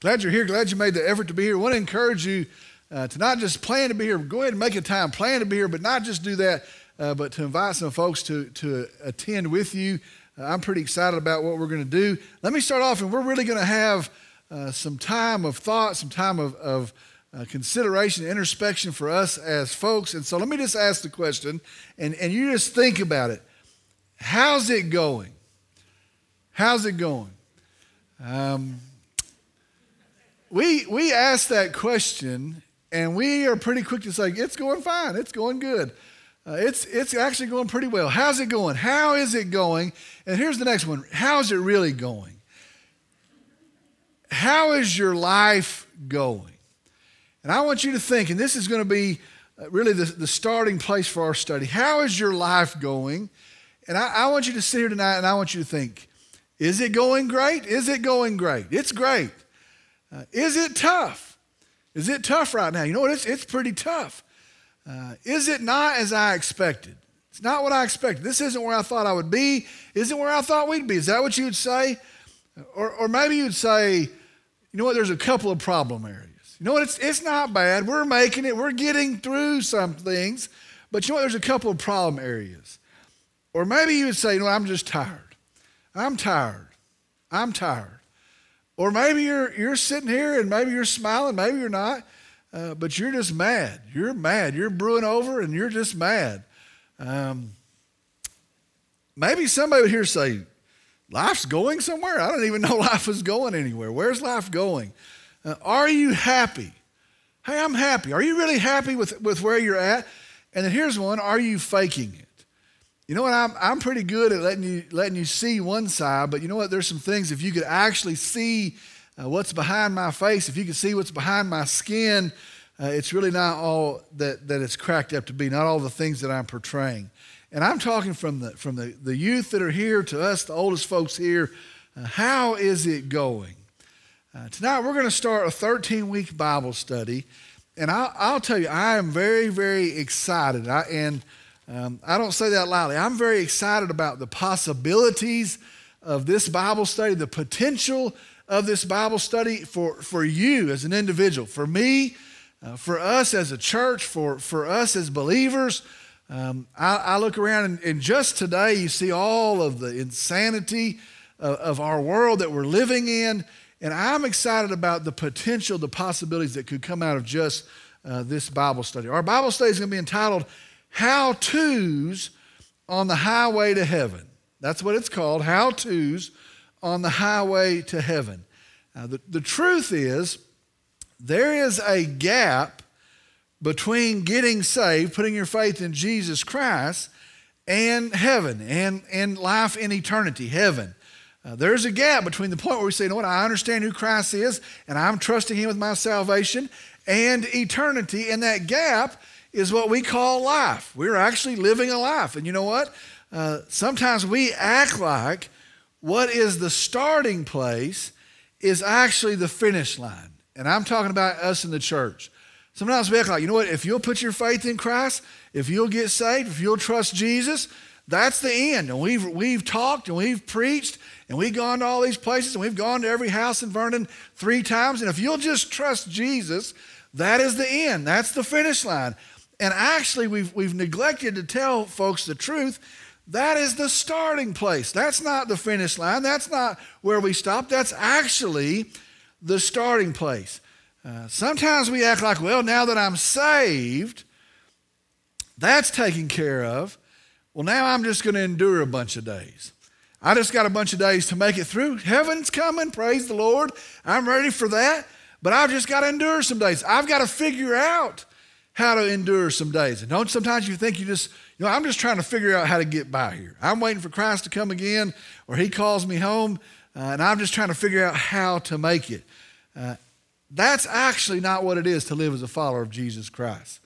Glad you're here. Glad you made the effort to be here. I want to encourage you uh, to not just plan to be here. Go ahead and make a time, plan to be here, but not just do that, uh, but to invite some folks to, to attend with you. Uh, I'm pretty excited about what we're going to do. Let me start off, and we're really going to have uh, some time of thought, some time of, of uh, consideration, introspection for us as folks. And so let me just ask the question, and, and you just think about it. How's it going? How's it going? Um, we, we ask that question, and we are pretty quick to say, it's going fine, it's going good. Uh, it's, it's actually going pretty well. How's it going? How is it going? And here's the next one How's it really going? How is your life going? And I want you to think, and this is going to be uh, really the, the starting place for our study. How is your life going? And I, I want you to sit here tonight and I want you to think is it going great? Is it going great? It's great. Uh, is it tough? Is it tough right now? You know what? It's, it's pretty tough. Uh, is it not as I expected? It's not what I expected. This isn't where I thought I would be. Isn't where I thought we'd be. Is that what you would say? Or, or maybe you'd say, you know what? There's a couple of problem areas. You know what? It's, it's not bad. We're making it. We're getting through some things. But you know what? There's a couple of problem areas. Or maybe you would say, you know, I'm just tired. I'm tired. I'm tired. Or maybe you're, you're sitting here and maybe you're smiling, maybe you're not, uh, but you're just mad. You're mad. You're brewing over and you're just mad. Um, maybe somebody would hear say, Life's going somewhere? I don't even know life is going anywhere. Where's life going? Uh, are you happy? Hey, I'm happy. Are you really happy with, with where you're at? And then here's one Are you faking it? You know what? I'm, I'm pretty good at letting you, letting you see one side, but you know what? There's some things, if you could actually see uh, what's behind my face, if you could see what's behind my skin, uh, it's really not all that, that it's cracked up to be, not all the things that I'm portraying. And I'm talking from the, from the, the youth that are here to us, the oldest folks here. Uh, how is it going? Uh, tonight we're going to start a 13 week Bible study. And I'll, I'll, tell you, I am very, very excited. I, and um, I don't say that loudly. I'm very excited about the possibilities of this Bible study, the potential of this Bible study for, for you as an individual, for me, uh, for us as a church, for, for us as believers. Um, I, I, look around and, and, just today you see all of the insanity of, of our world that we're living in. And I'm excited about the potential, the possibilities that could come out of just uh, this Bible study. Our Bible study is going to be entitled How To's on the Highway to Heaven. That's what it's called How To's on the Highway to Heaven. Now, the, the truth is, there is a gap between getting saved, putting your faith in Jesus Christ, and heaven and, and life in eternity, heaven. Uh, there's a gap between the point where we say, you know what, I understand who Christ is and I'm trusting Him with my salvation and eternity. And that gap is what we call life. We're actually living a life. And you know what? Uh, sometimes we act like what is the starting place is actually the finish line. And I'm talking about us in the church. Sometimes we act like, you know what, if you'll put your faith in Christ, if you'll get saved, if you'll trust Jesus, that's the end. And we've, we've talked and we've preached and we've gone to all these places and we've gone to every house in Vernon three times. And if you'll just trust Jesus, that is the end. That's the finish line. And actually, we've, we've neglected to tell folks the truth. That is the starting place. That's not the finish line. That's not where we stop. That's actually the starting place. Uh, sometimes we act like, well, now that I'm saved, that's taken care of. Well, now I'm just going to endure a bunch of days. I just got a bunch of days to make it through. Heaven's coming, praise the Lord. I'm ready for that. But I've just got to endure some days. I've got to figure out how to endure some days. And don't sometimes you think you just, you know, I'm just trying to figure out how to get by here. I'm waiting for Christ to come again, or He calls me home, uh, and I'm just trying to figure out how to make it. Uh, that's actually not what it is to live as a follower of Jesus Christ.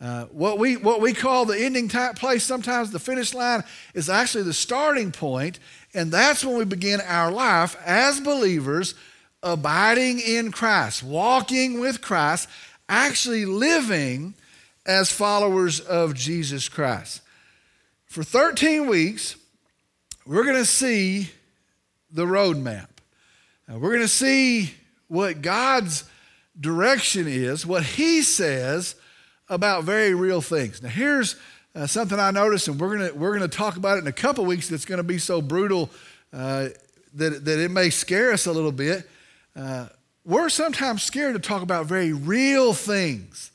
Uh, what, we, what we call the ending type place, sometimes the finish line, is actually the starting point, and that's when we begin our life as believers, abiding in Christ, walking with Christ, actually living as followers of Jesus Christ. For 13 weeks, we're going to see the roadmap. We're going to see what God's direction is, what He says about very real things. Now, here's uh, something I noticed, and we're gonna we're gonna talk about it in a couple weeks. That's gonna be so brutal uh, that that it may scare us a little bit. Uh, we're sometimes scared to talk about very real things.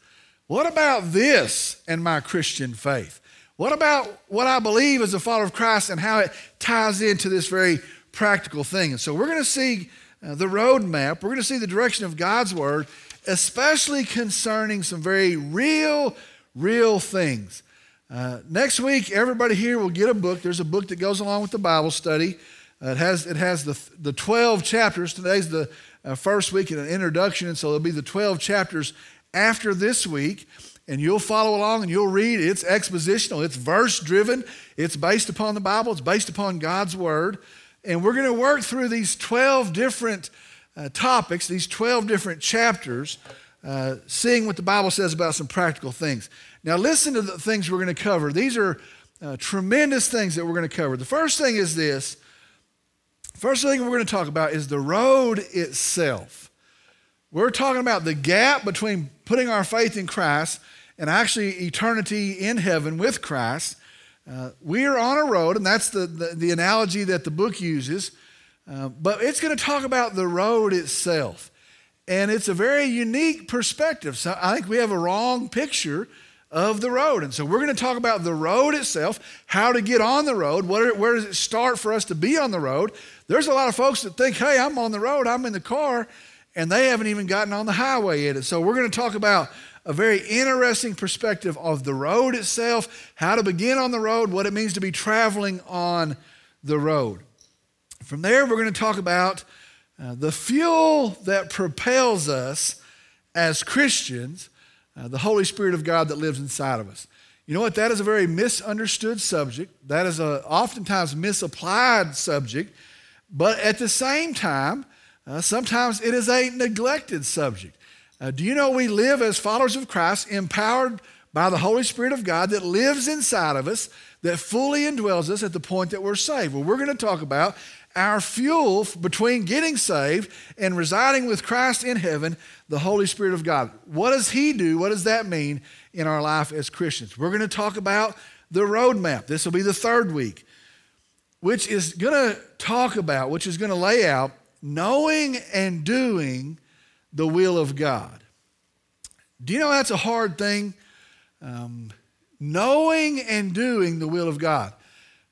What about this and my Christian faith? What about what I believe as a follower of Christ and how it ties into this very practical thing? And so we're going to see uh, the roadmap. We're going to see the direction of God's word, especially concerning some very real, real things. Uh, next week, everybody here will get a book. There's a book that goes along with the Bible study. Uh, it has it has the the 12 chapters. Today's the uh, first week in an introduction, and so it'll be the 12 chapters after this week. And you'll follow along and you'll read. It's expositional. It's verse driven. It's based upon the Bible. It's based upon God's word. And we're going to work through these 12 different uh, topics, these 12 different chapters, uh, seeing what the Bible says about some practical things. Now, listen to the things we're going to cover. These are uh, tremendous things that we're going to cover. The first thing is this First thing we're going to talk about is the road itself. We're talking about the gap between putting our faith in Christ and actually eternity in heaven with Christ. Uh, we are on a road, and that's the, the, the analogy that the book uses. Uh, but it's going to talk about the road itself. And it's a very unique perspective. So I think we have a wrong picture of the road. And so we're going to talk about the road itself, how to get on the road, where, where does it start for us to be on the road. There's a lot of folks that think, hey, I'm on the road, I'm in the car, and they haven't even gotten on the highway yet. So we're going to talk about a very interesting perspective of the road itself, how to begin on the road, what it means to be traveling on the road. From there, we're going to talk about uh, the fuel that propels us as Christians uh, the Holy Spirit of God that lives inside of us. You know what? That is a very misunderstood subject. That is a oftentimes misapplied subject. But at the same time, uh, sometimes it is a neglected subject. Uh, do you know we live as followers of Christ, empowered by the Holy Spirit of God that lives inside of us, that fully indwells us at the point that we're saved? Well, we're going to talk about our fuel between getting saved and residing with Christ in heaven, the Holy Spirit of God. What does He do? What does that mean in our life as Christians? We're going to talk about the roadmap. This will be the third week, which is going to talk about, which is going to lay out knowing and doing the will of God. Do you know that's a hard thing? Um, knowing and doing the will of God.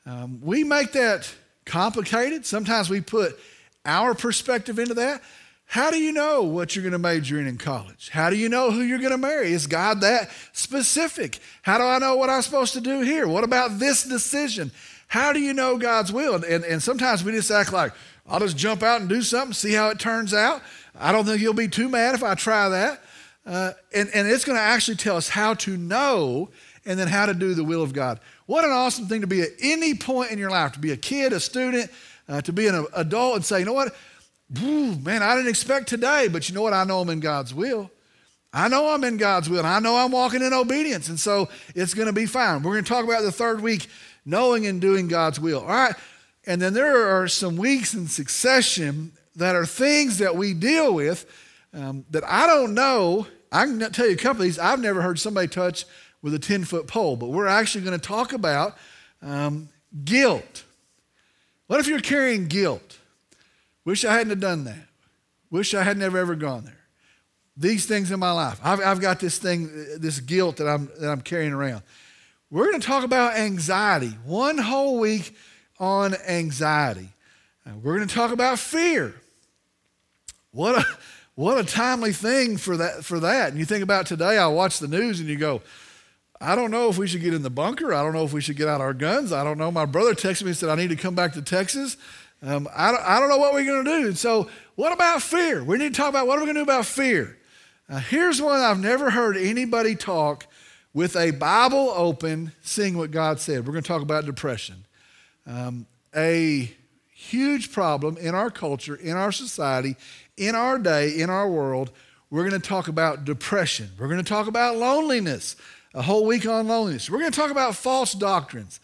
Um, we make that complicated. Sometimes we put our perspective into that. How do you know what you're going to major in in college? How do you know who you're going to marry? Is God that specific? How do I know what I'm supposed to do here? What about this decision? How do you know God's will? And, and sometimes we just act like, I'll just jump out and do something, see how it turns out. I don't think you'll be too mad if I try that. Uh, and, and it's going to actually tell us how to know and then how to do the will of God. What an awesome thing to be at any point in your life, to be a kid, a student, uh, to be an adult and say, you know what? Man, I didn't expect today, but you know what? I know I'm in God's will. I know I'm in God's will. and I know I'm walking in obedience. And so it's going to be fine. We're going to talk about the third week, knowing and doing God's will. All right. And then there are some weeks in succession that are things that we deal with um, that I don't know. I can tell you a couple of these I've never heard somebody touch with a 10 foot pole, but we're actually going to talk about um, guilt. What if you're carrying guilt? Wish I hadn't have done that. Wish I had never ever gone there. These things in my life. I've, I've got this thing, this guilt that I'm, that I'm carrying around. We're going to talk about anxiety, one whole week on anxiety. We're going to talk about fear. What a, what a timely thing for that, for that. And you think about today, I watch the news and you go, I don't know if we should get in the bunker. I don't know if we should get out our guns. I don't know. My brother texted me and said, I need to come back to Texas. Um, I, don't, I don't know what we're going to do. And so, what about fear? We need to talk about what are we going to do about fear? Uh, here's one I've never heard anybody talk with a Bible open, seeing what God said. We're going to talk about depression. Um, a huge problem in our culture, in our society, in our day, in our world. We're going to talk about depression. We're going to talk about loneliness a whole week on loneliness. We're going to talk about false doctrines.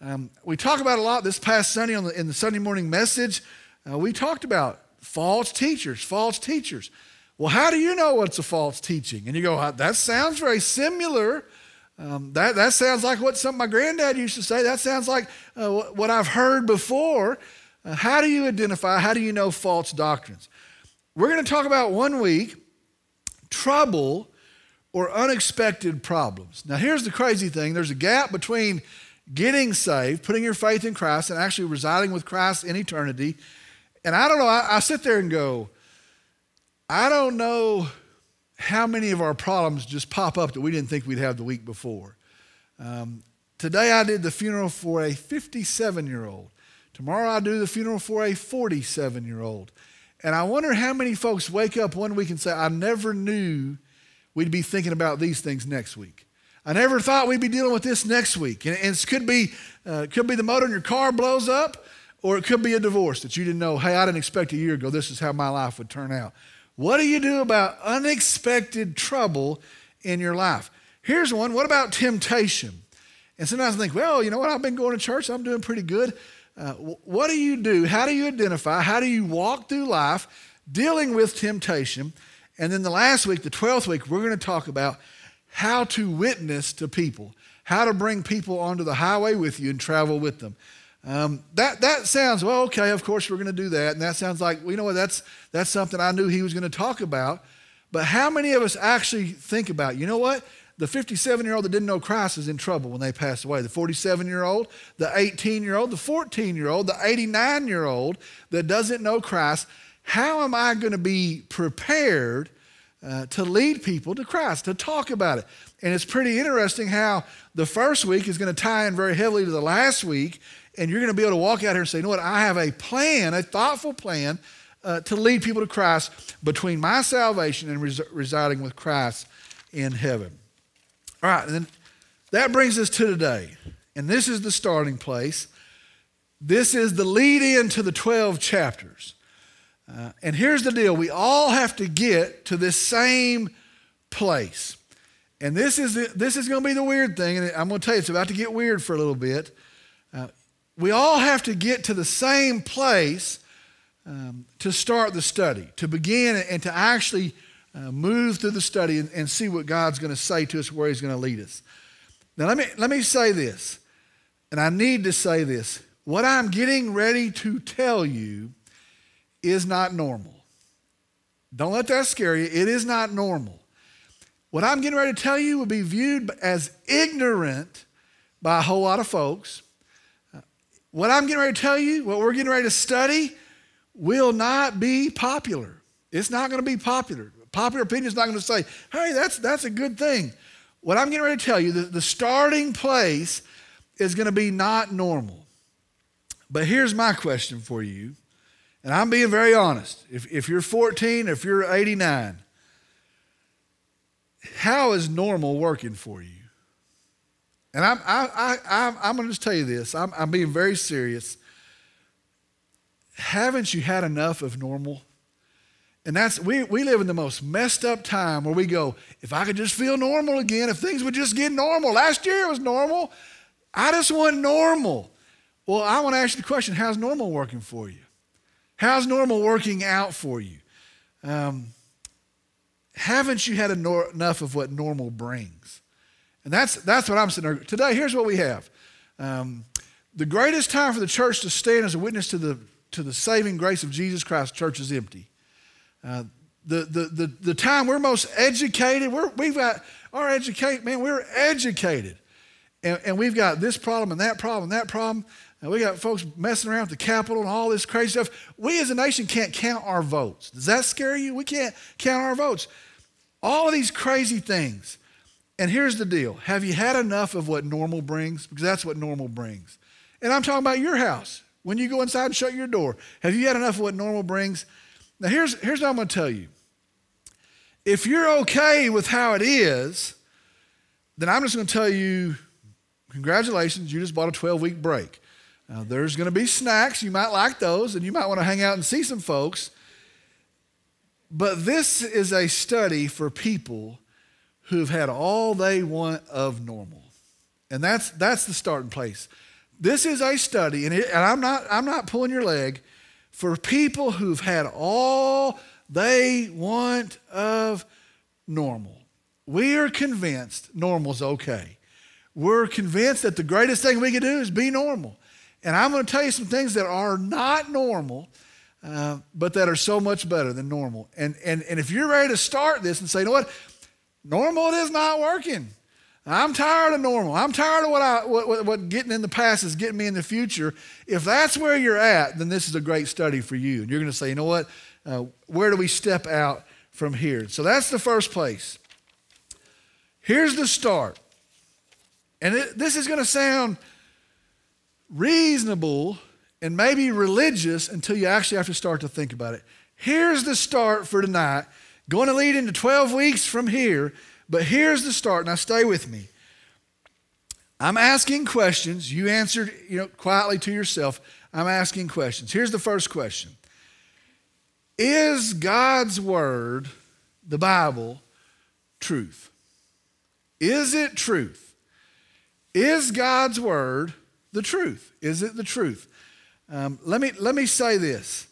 Um, we talk about a lot this past Sunday the, in the Sunday morning message. Uh, we talked about false teachers, false teachers. Well, how do you know what's a false teaching? And you go, that sounds very similar. Um, that, that sounds like what some my granddad used to say. That sounds like uh, what I've heard before. Uh, how do you identify, how do you know false doctrines? We're going to talk about one week trouble or unexpected problems. Now, here's the crazy thing there's a gap between getting saved, putting your faith in Christ, and actually residing with Christ in eternity. And I don't know, I, I sit there and go, I don't know how many of our problems just pop up that we didn't think we'd have the week before. Um, today I did the funeral for a 57 year old. Tomorrow I do the funeral for a 47 year old. And I wonder how many folks wake up one week and say, I never knew we'd be thinking about these things next week. I never thought we'd be dealing with this next week. And, it could be, uh, could be the motor in your car blows up, or it could be a divorce that you didn't know, hey, I didn't expect a year ago this is how my life would turn out. What do you do about unexpected trouble in your life? Here's one. What about temptation? And sometimes I think, well, you know what? I've been going to church. I'm doing pretty good. Uh, what do you do? How do you identify? How do you walk through life dealing with temptation? And then the last week, the 12th week, we're going to talk about how to witness to people, how to bring people onto the highway with you and travel with them. Um, that, that sounds, well, okay, of course we're going to do that. And that sounds like, well, you know what, that's, that's something I knew he was going to talk about. But how many of us actually think about, you know what? The 57 year old that didn't know Christ is in trouble when they pass away. The 47 year old, the 18 year old, the 14 year old, the 89 year old that doesn't know Christ. How am I going to be prepared uh, to lead people to Christ, to talk about it? And it's pretty interesting how the first week is going to tie in very heavily to the last week and you're going to be able to walk out here and say, you know what, I have a plan, a thoughtful plan uh, to lead people to Christ between my salvation and res- residing with Christ in heaven. All right, and then that brings us to today. And this is the starting place. This is the lead in to the 12 chapters. Uh, and here's the deal we all have to get to this same place. And this is, the, this is going to be the weird thing. And I'm going to tell you, it's about to get weird for a little bit. We all have to get to the same place um, to start the study, to begin and to actually uh, move through the study and, and see what God's going to say to us, where He's going to lead us. Now, let me, let me say this, and I need to say this. What I'm getting ready to tell you is not normal. Don't let that scare you. It is not normal. What I'm getting ready to tell you will be viewed as ignorant by a whole lot of folks. What I'm getting ready to tell you, what we're getting ready to study, will not be popular. It's not going to be popular. Popular opinion is not going to say, hey, that's, that's a good thing. What I'm getting ready to tell you, the, the starting place is going to be not normal. But here's my question for you, and I'm being very honest. If, if you're 14, if you're 89, how is normal working for you? And I'm, I, I, I'm going to just tell you this I'm, I'm being very serious. Haven't you had enough of normal? And that's, we, we live in the most messed up time where we go, if I could just feel normal again, if things would just get normal. Last year it was normal. I just want normal. Well, I want to ask you the question how's normal working for you? How's normal working out for you? Um, haven't you had enough of what normal brings? And that's, that's what I'm sitting there. Today, here's what we have. Um, the greatest time for the church to stand as a witness to the, to the saving grace of Jesus Christ, church is empty. Uh, the, the, the, the time we're most educated, we're, we've got our educate, man, we're educated. And, and we've got this problem and that problem and that problem. And we got folks messing around with the Capitol and all this crazy stuff. We as a nation can't count our votes. Does that scare you? We can't count our votes. All of these crazy things. And here's the deal have you had enough of what normal brings? Because that's what normal brings. And I'm talking about your house. When you go inside and shut your door, have you had enough of what normal brings? Now, here's, here's what I'm going to tell you. If you're okay with how it is, then I'm just going to tell you congratulations, you just bought a 12 week break. Now, there's going to be snacks. You might like those, and you might want to hang out and see some folks. But this is a study for people who've had all they want of normal. And that's, that's the starting place. This is a study, and, it, and I'm, not, I'm not pulling your leg for people who've had all they want of normal. We are convinced normal's okay. We're convinced that the greatest thing we can do is be normal. And I'm going to tell you some things that are not normal, uh, but that are so much better than normal. And, and, and if you're ready to start this and say, you know what, normal it is not working. I'm tired of normal. I'm tired of what, I, what, what, getting in the past is getting me in the future. If that's where you're at, then this is a great study for you. And you're going to say, you know what? Uh, where do we step out from here? So that's the first place. Here's the start. And it, this is going to sound reasonable and maybe religious until you actually have to start to think about it. Here's the start for tonight. Going to lead into 12 weeks from here but here's the start. Now, stay with me. I'm asking questions. You answered, you know, quietly to yourself. I'm asking questions. Here's the first question Is God's word, the Bible, truth? Is it truth? Is God's word the truth? Is it the truth? Um, let, me, let me say this.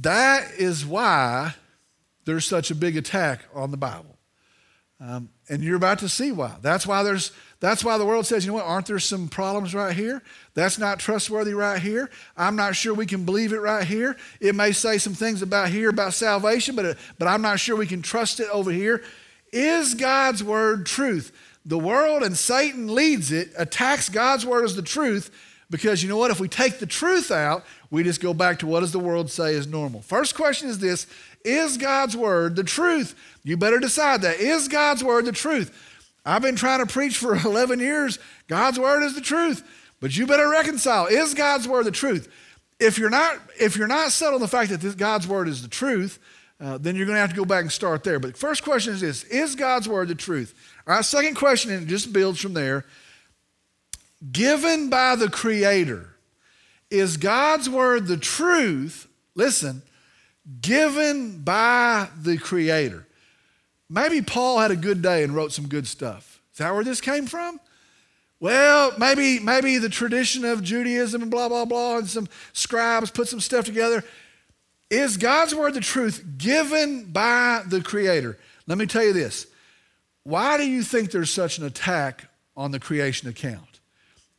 That is why there's such a big attack on the Bible. Um, and you're about to see why. That's why there's that's why the world says, you know what, aren't there some problems right here? That's not trustworthy right here. I'm not sure we can believe it right here. It may say some things about here about salvation, but, but I'm not sure we can trust it over here. Is God's word truth? The world and Satan leads it, attacks God's word as the truth, because you know what? If we take the truth out, we just go back to what does the world say is normal. First question is this is God's word the truth? You better decide that. Is God's word the truth? I've been trying to preach for 11 years. God's word is the truth. But you better reconcile. Is God's word the truth? If you're not, if you're not settled on the fact that this God's word is the truth, uh, then you're going to have to go back and start there. But the first question is this Is God's word the truth? All right, second question, and it just builds from there. Given by the Creator, is God's word the truth? Listen, given by the Creator. Maybe Paul had a good day and wrote some good stuff. Is that where this came from? Well, maybe, maybe the tradition of Judaism and blah, blah, blah, and some scribes put some stuff together. Is God's word the truth given by the Creator? Let me tell you this. Why do you think there's such an attack on the creation account?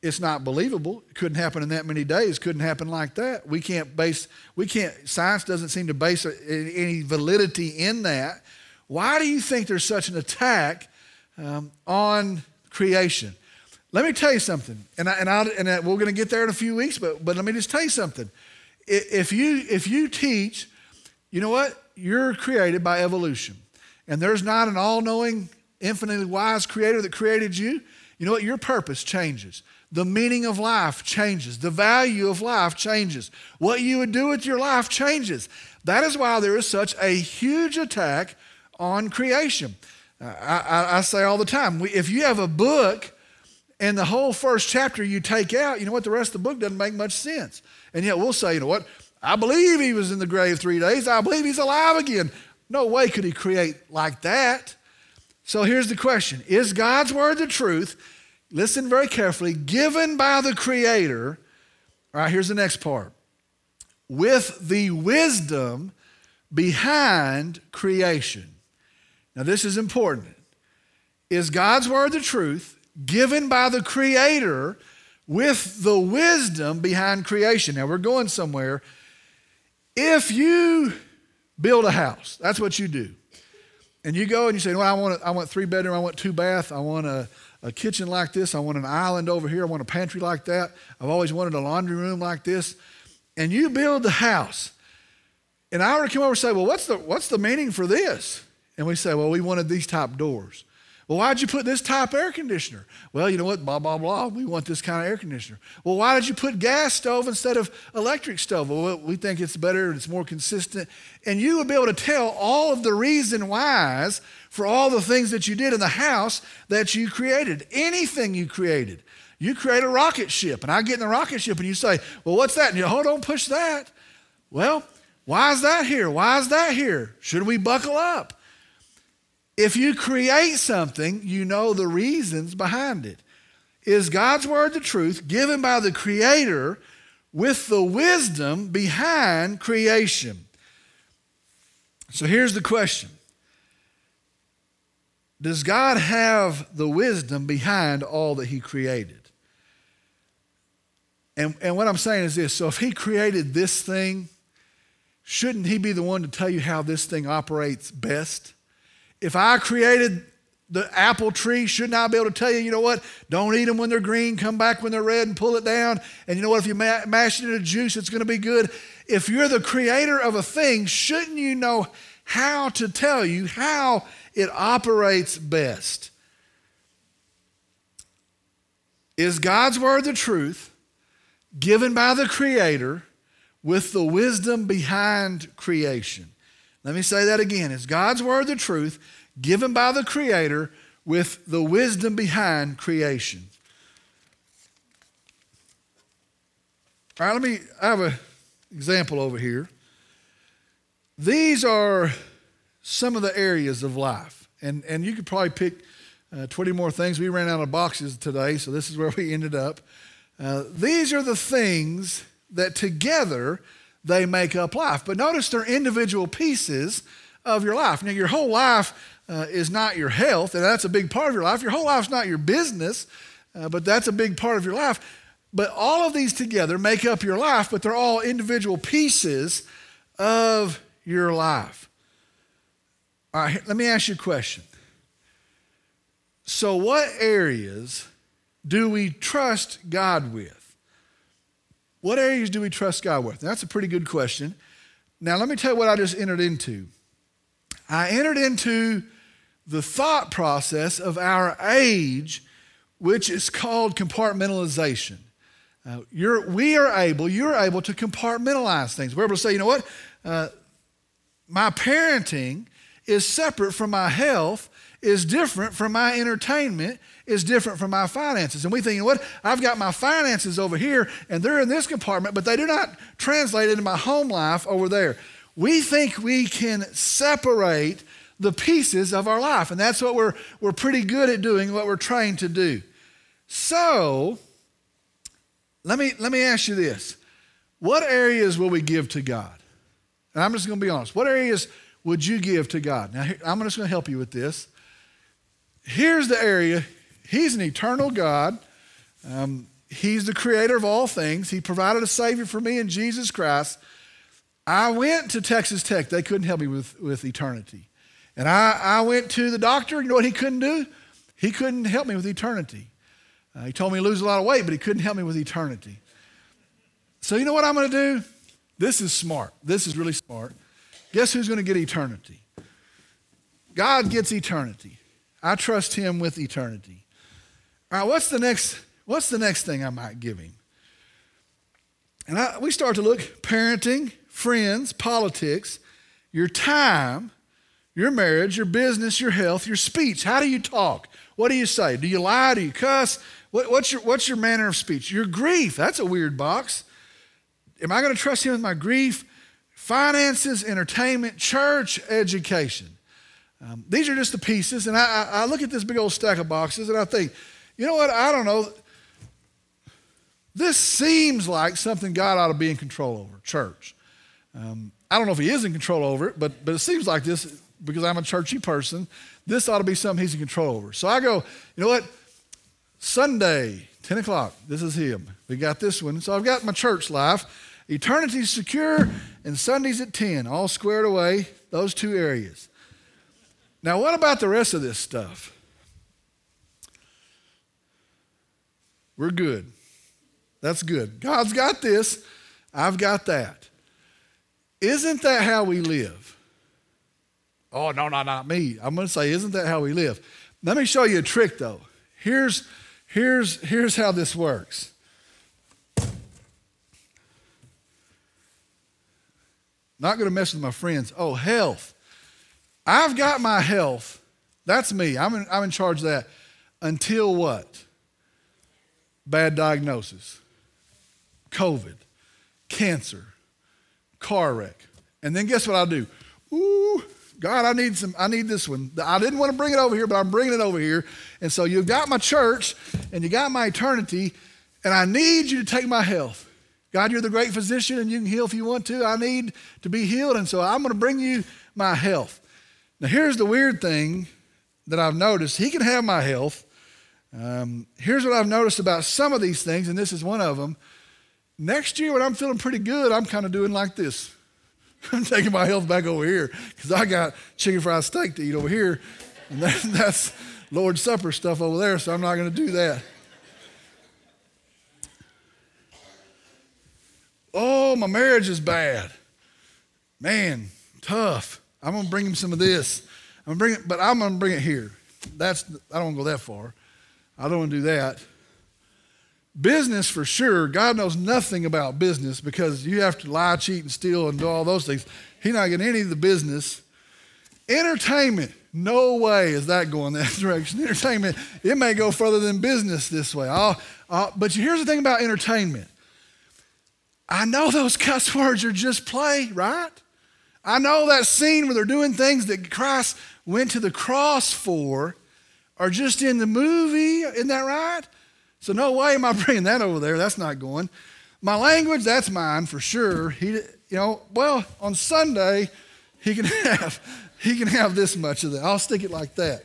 It's not believable. It couldn't happen in that many days. Couldn't happen like that. We can't base, we can't, science doesn't seem to base any validity in that. Why do you think there's such an attack um, on creation? Let me tell you something, and, I, and, I, and I, we're going to get there in a few weeks, but, but let me just tell you something. If you, if you teach, you know what? You're created by evolution, and there's not an all knowing, infinitely wise creator that created you. You know what? Your purpose changes. The meaning of life changes. The value of life changes. What you would do with your life changes. That is why there is such a huge attack on creation. I, I, I say all the time we, if you have a book and the whole first chapter you take out, you know what? The rest of the book doesn't make much sense. And yet we'll say, you know what? I believe he was in the grave three days. I believe he's alive again. No way could he create like that. So here's the question Is God's word the truth? Listen very carefully, given by the Creator. All right, here's the next part with the wisdom behind creation. Now, this is important. Is God's word the truth given by the Creator with the wisdom behind creation? Now, we're going somewhere. If you build a house, that's what you do. And you go and you say, well, I want, a, I want three bedroom, I want two bath, I want a, a kitchen like this. I want an island over here. I want a pantry like that. I've always wanted a laundry room like this. And you build the house. And I would come over and say, Well, what's the, what's the meaning for this? And we say, Well, we wanted these type doors. Well, why'd you put this type air conditioner? Well, you know what? Blah, blah, blah. We want this kind of air conditioner. Well, why did you put gas stove instead of electric stove? Well, we think it's better, it's more consistent. And you would be able to tell all of the reason whys for all the things that you did in the house that you created, anything you created. You create a rocket ship, and I get in the rocket ship, and you say, Well, what's that? And you, oh, don't push that. Well, why is that here? Why is that here? Should we buckle up? If you create something, you know the reasons behind it. Is God's word the truth given by the Creator with the wisdom behind creation. So here's the question Does God have the wisdom behind all that He created? And, and what I'm saying is this so if He created this thing, shouldn't He be the one to tell you how this thing operates best? If I created the apple tree, shouldn't I be able to tell you, you know what? Don't eat them when they're green, come back when they're red and pull it down. And you know what? If you mash it into juice, it's going to be good. If you're the creator of a thing, shouldn't you know how to tell you how it operates best? Is God's word the truth given by the creator with the wisdom behind creation? Let me say that again. Is God's word the truth? given by the Creator with the wisdom behind creation. All right, let me, I have an example over here. These are some of the areas of life, and, and you could probably pick uh, 20 more things. We ran out of boxes today, so this is where we ended up. Uh, these are the things that together they make up life. But notice they're individual pieces of your life. Now, your whole life uh, is not your health, and that's a big part of your life. Your whole life's not your business, uh, but that's a big part of your life. But all of these together make up your life, but they're all individual pieces of your life. All right, let me ask you a question. So, what areas do we trust God with? What areas do we trust God with? That's a pretty good question. Now, let me tell you what I just entered into. I entered into the thought process of our age, which is called compartmentalization. Uh, we are able, you're able to compartmentalize things. We're able to say, you know what? Uh, my parenting is separate from my health, is different from my entertainment, is different from my finances. And we think, what? I've got my finances over here and they're in this compartment, but they do not translate into my home life over there we think we can separate the pieces of our life. And that's what we're, we're pretty good at doing, what we're trying to do. So, let me, let me ask you this What areas will we give to God? And I'm just going to be honest. What areas would you give to God? Now, I'm just going to help you with this. Here's the area He's an eternal God. Um, he's the creator of all things. He provided a Savior for me in Jesus Christ. I went to Texas Tech. They couldn't help me with, with eternity. And I, I went to the doctor. You know what he couldn't do? He couldn't help me with eternity. Uh, he told me to lose a lot of weight, but he couldn't help me with eternity. So, you know what I'm going to do? This is smart. This is really smart. Guess who's going to get eternity? God gets eternity. I trust him with eternity. All right, what's the next, what's the next thing I might give him? And I, we start to look parenting, friends, politics, your time, your marriage, your business, your health, your speech. How do you talk? What do you say? Do you lie? Do you cuss? What, what's, your, what's your manner of speech? Your grief. That's a weird box. Am I going to trust him with my grief? Finances, entertainment, church, education. Um, these are just the pieces. And I, I look at this big old stack of boxes and I think, you know what? I don't know. This seems like something God ought to be in control over, church. Um, I don't know if he is in control over it, but, but it seems like this, because I'm a churchy person, this ought to be something he's in control over. So I go, you know what? Sunday, 10 o'clock, this is him. We got this one. So I've got my church life. Eternity's secure, and Sunday's at 10, all squared away, those two areas. Now, what about the rest of this stuff? We're good. That's good. God's got this, I've got that. Isn't that how we live? Oh, no, no, not me. I'm going to say, isn't that how we live? Let me show you a trick, though. Here's, here's, here's how this works. Not going to mess with my friends. Oh, health. I've got my health. That's me. I'm in, I'm in charge of that. Until what? Bad diagnosis, COVID, cancer, car wreck. And then guess what I'll do? Ooh, God, I need some, I need this one. I didn't want to bring it over here, but I'm bringing it over here. And so you've got my church and you got my eternity, and I need you to take my health. God, you're the great physician and you can heal if you want to. I need to be healed, and so I'm going to bring you my health. Now, here's the weird thing that I've noticed He can have my health. Um, here's what I've noticed about some of these things, and this is one of them. Next year, when I'm feeling pretty good, I'm kind of doing like this. I'm taking my health back over here because I got chicken fried steak to eat over here. And that, that's Lord's Supper stuff over there, so I'm not going to do that. Oh, my marriage is bad. Man, tough. I'm going to bring him some of this. I'm to bring it, but I'm going to bring it here. That's I don't go that far. I don't want to do that. Business for sure. God knows nothing about business because you have to lie, cheat, and steal and do all those things. He's not getting any of the business. Entertainment. No way is that going that direction. Entertainment, it may go further than business this way. I'll, I'll, but here's the thing about entertainment. I know those cuss words are just play, right? I know that scene where they're doing things that Christ went to the cross for are just in the movie. Isn't that right? So no way am I bringing that over there. That's not going. My language, that's mine for sure. He, you know, well, on Sunday, he can have he can have this much of that. I'll stick it like that.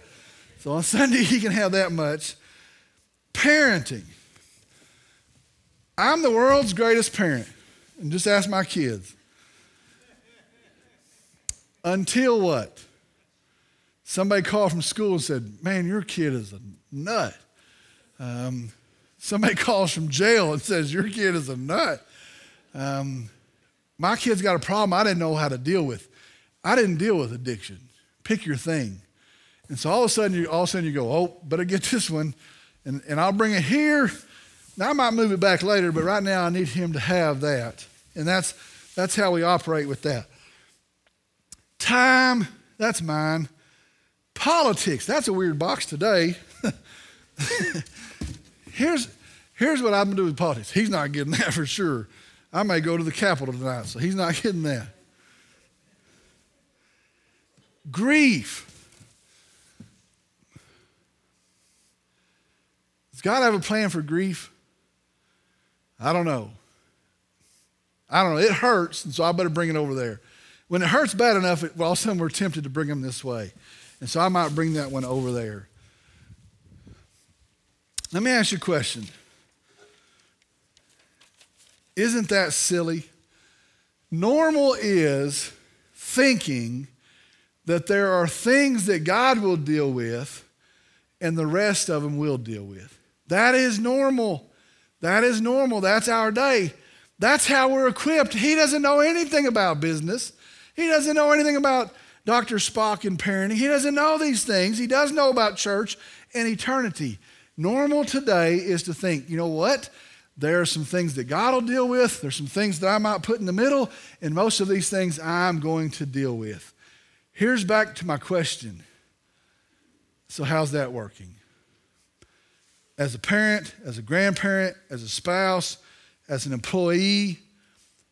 So on Sunday, he can have that much. Parenting. I'm the world's greatest parent. And just ask my kids. Until what? Somebody called from school and said, Man, your kid is a nut. Um, somebody calls from jail and says, Your kid is a nut. Um, my kid's got a problem I didn't know how to deal with. I didn't deal with addiction. Pick your thing. And so all of a sudden, you, all of a sudden you go, oh, better get this one, and, and I'll bring it here. Now I might move it back later, but right now I need him to have that, and that's that's how we operate with that. Time, that's mine. Politics, that's a weird box today. here's here's what I'm gonna do with politics. He's not getting that for sure. I may go to the Capitol tonight, so he's not getting that. Grief. Does God have a plan for grief? I don't know. I don't know. It hurts, and so I better bring it over there. When it hurts bad enough, it, well, all of a sudden we're tempted to bring them this way. And so I might bring that one over there. Let me ask you a question. Isn't that silly? Normal is thinking that there are things that God will deal with and the rest of them will deal with. That is normal. That is normal. That's our day. That's how we're equipped. He doesn't know anything about business. He doesn't know anything about Dr. Spock and parenting. He doesn't know these things. He does know about church and eternity. Normal today is to think, you know what? There are some things that God will deal with. There's some things that I might put in the middle, and most of these things I'm going to deal with. Here's back to my question. So, how's that working? As a parent, as a grandparent, as a spouse, as an employee,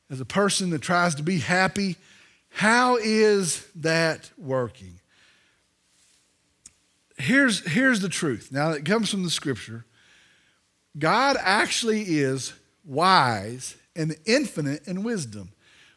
as a person that tries to be happy, how is that working? Here's, here's the truth. Now, it comes from the scripture. God actually is wise and infinite in wisdom,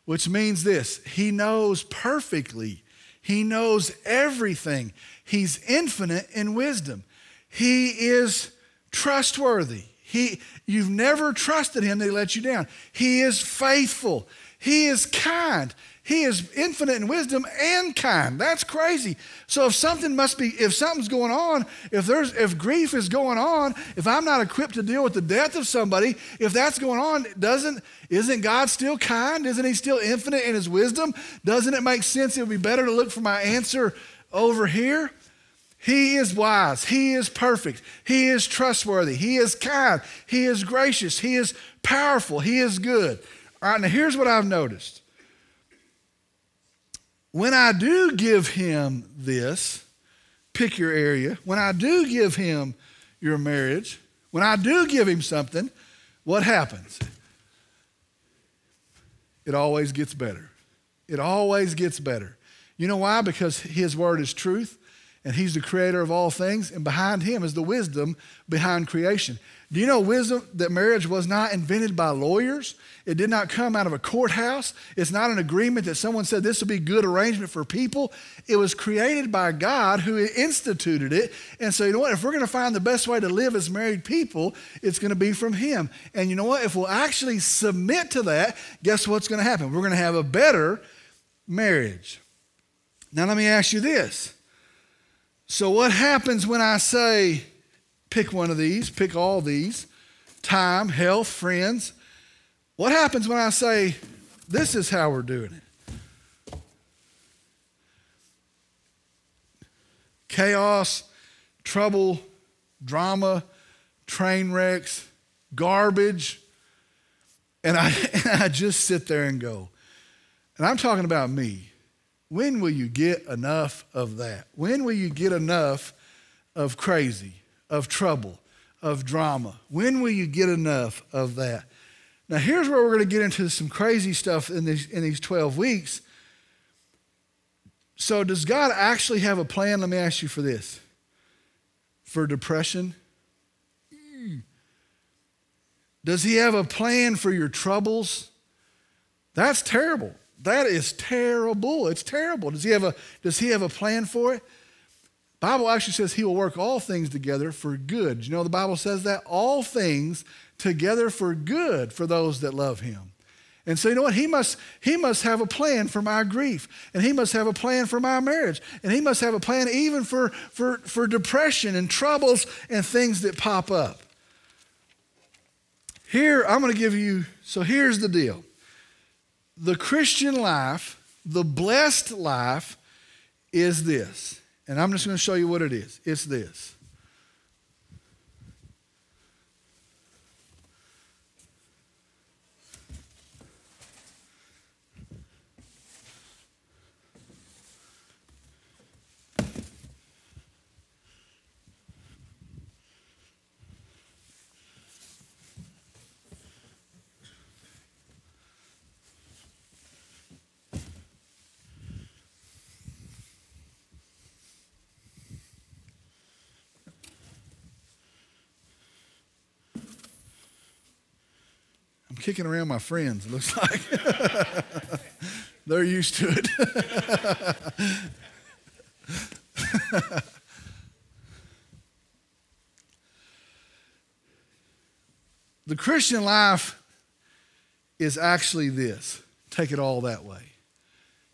which means this He knows perfectly he knows everything. He's infinite in wisdom. He is trustworthy. He, you've never trusted him, they let you down. He is faithful. He is kind. He is infinite in wisdom and kind. That's crazy. So if something must be, if something's going on, if there's, if grief is going on, if I'm not equipped to deal with the death of somebody, if that's going on, doesn't, isn't God still kind? Isn't He still infinite in His wisdom? Doesn't it make sense? It would be better to look for my answer over here. He is wise. He is perfect. He is trustworthy. He is kind. He is gracious. He is powerful. He is good. All right, now here's what I've noticed when I do give him this, pick your area, when I do give him your marriage, when I do give him something, what happens? It always gets better. It always gets better. You know why? Because his word is truth and He's the creator of all things, and behind Him is the wisdom behind creation. Do you know wisdom that marriage was not invented by lawyers? It did not come out of a courthouse. It's not an agreement that someone said this will be good arrangement for people. It was created by God who instituted it. And so, you know what? If we're going to find the best way to live as married people, it's going to be from Him. And you know what? If we'll actually submit to that, guess what's going to happen? We're going to have a better marriage. Now, let me ask you this. So, what happens when I say, Pick one of these, pick all these time, health, friends. What happens when I say, this is how we're doing it? Chaos, trouble, drama, train wrecks, garbage. And I, and I just sit there and go, and I'm talking about me. When will you get enough of that? When will you get enough of crazy? of trouble, of drama? When will you get enough of that? Now, here's where we're going to get into some crazy stuff in these, in these 12 weeks. So, does God actually have a plan? Let me ask you for this for depression? Does He have a plan for your troubles? That's terrible. That is terrible. It's terrible. Does He have a, does he have a plan for it? Bible actually says he will work all things together for good. You know the Bible says that? All things together for good for those that love him. And so you know what? He must, he must have a plan for my grief. And he must have a plan for my marriage. And he must have a plan even for, for, for depression and troubles and things that pop up. Here, I'm going to give you, so here's the deal. The Christian life, the blessed life, is this and I'm just going to show you what it is. It's this. Kicking around my friends, it looks like. They're used to it. the Christian life is actually this take it all that way.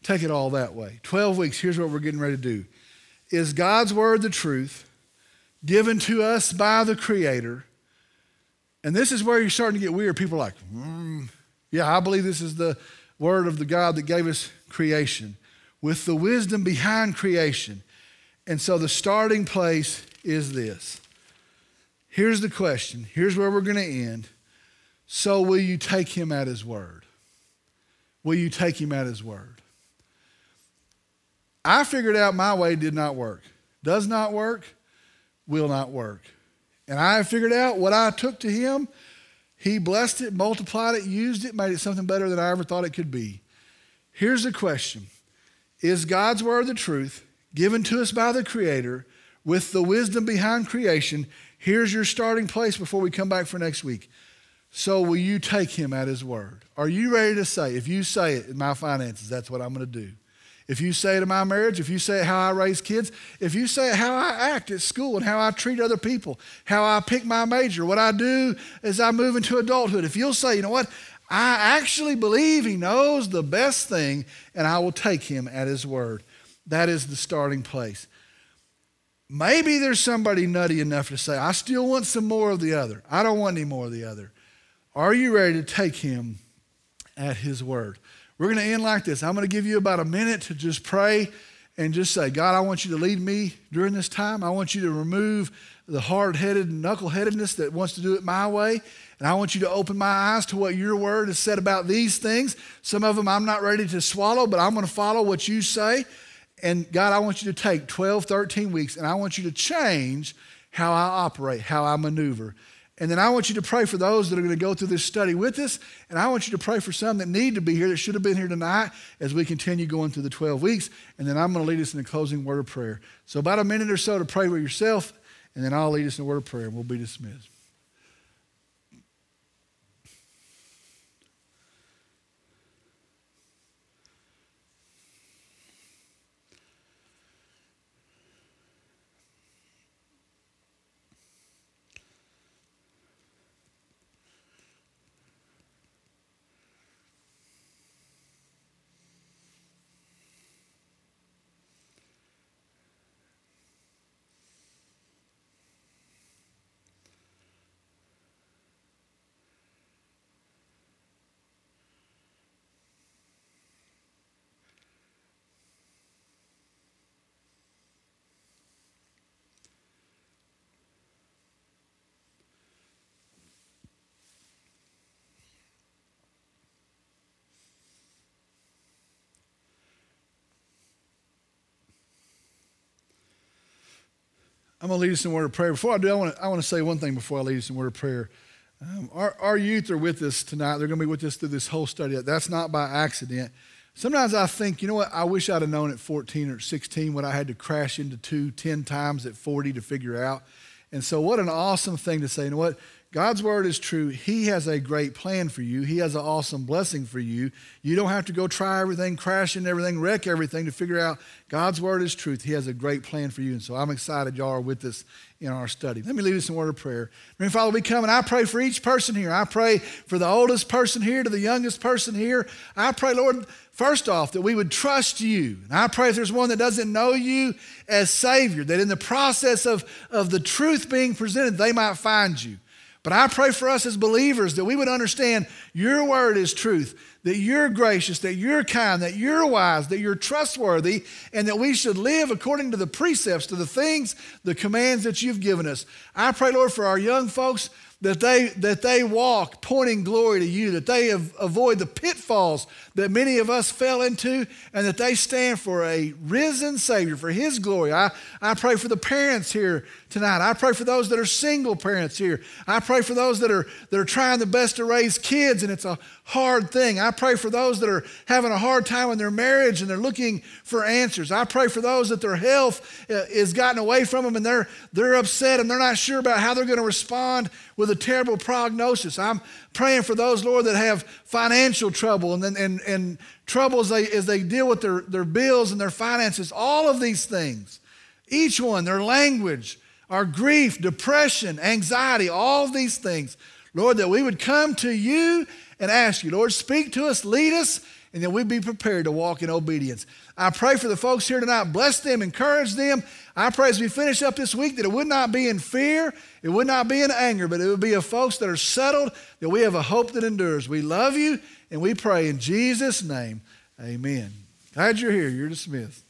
Take it all that way. 12 weeks, here's what we're getting ready to do. Is God's word the truth given to us by the Creator? And this is where you're starting to get weird. People are like, mm, yeah, I believe this is the word of the God that gave us creation with the wisdom behind creation. And so the starting place is this. Here's the question. Here's where we're going to end. So, will you take him at his word? Will you take him at his word? I figured out my way did not work. Does not work, will not work. And I figured out what I took to him. He blessed it, multiplied it, used it, made it something better than I ever thought it could be. Here's the question Is God's word the truth given to us by the Creator with the wisdom behind creation? Here's your starting place before we come back for next week. So, will you take him at his word? Are you ready to say, if you say it in my finances, that's what I'm going to do? If you say in my marriage, if you say how I raise kids, if you say how I act at school and how I treat other people, how I pick my major, what I do as I move into adulthood, if you'll say, you know what, I actually believe he knows the best thing and I will take him at his word. That is the starting place. Maybe there's somebody nutty enough to say, I still want some more of the other. I don't want any more of the other. Are you ready to take him at his word? We're going to end like this. I'm going to give you about a minute to just pray and just say, God, I want you to lead me during this time. I want you to remove the hard headed knuckleheadedness that wants to do it my way. And I want you to open my eyes to what your word has said about these things. Some of them I'm not ready to swallow, but I'm going to follow what you say. And God, I want you to take 12, 13 weeks and I want you to change how I operate, how I maneuver. And then I want you to pray for those that are going to go through this study with us. And I want you to pray for some that need to be here, that should have been here tonight as we continue going through the 12 weeks. And then I'm going to lead us in a closing word of prayer. So, about a minute or so to pray with yourself, and then I'll lead us in a word of prayer, and we'll be dismissed. I'm going to lead us in word of prayer. Before I do, I want to, I want to say one thing before I lead us in word of prayer. Um, our, our youth are with us tonight. They're going to be with us through this whole study. That's not by accident. Sometimes I think, you know what, I wish I'd have known at 14 or 16 what I had to crash into two 10 times at 40 to figure out. And so, what an awesome thing to say. You know what? God's word is true. He has a great plan for you. He has an awesome blessing for you. You don't have to go try everything, crash into everything, wreck everything to figure out God's word is truth. He has a great plan for you. And so I'm excited y'all are with us in our study. Let me us in a word of prayer. Dear Father, we come and I pray for each person here. I pray for the oldest person here to the youngest person here. I pray, Lord, first off, that we would trust you. And I pray if there's one that doesn't know you as Savior, that in the process of, of the truth being presented, they might find you. But I pray for us as believers that we would understand your word is truth, that you're gracious, that you're kind, that you're wise, that you're trustworthy, and that we should live according to the precepts, to the things, the commands that you've given us. I pray, Lord, for our young folks that they, that they walk pointing glory to you, that they avoid the pitfalls that many of us fell into, and that they stand for a risen Savior, for His glory. I, I pray for the parents here tonight. I pray for those that are single parents here. I pray for those that are, that are trying the best to raise kids, and it's a hard thing. I pray for those that are having a hard time in their marriage and they're looking for answers. I pray for those that their health uh, is gotten away from them and they're, they're upset and they're not sure about how they're going to respond with a terrible prognosis. I'm praying for those, Lord, that have financial trouble and, and, and trouble as they, as they deal with their, their bills and their finances, all of these things. Each one, their language, our grief, depression, anxiety, all of these things. Lord, that we would come to you and ask you, Lord, speak to us, lead us, and that we'd be prepared to walk in obedience. I pray for the folks here tonight. Bless them, encourage them. I pray as we finish up this week that it would not be in fear, it would not be in anger, but it would be of folks that are settled, that we have a hope that endures. We love you, and we pray in Jesus' name. Amen. Glad you're here. You're dismissed.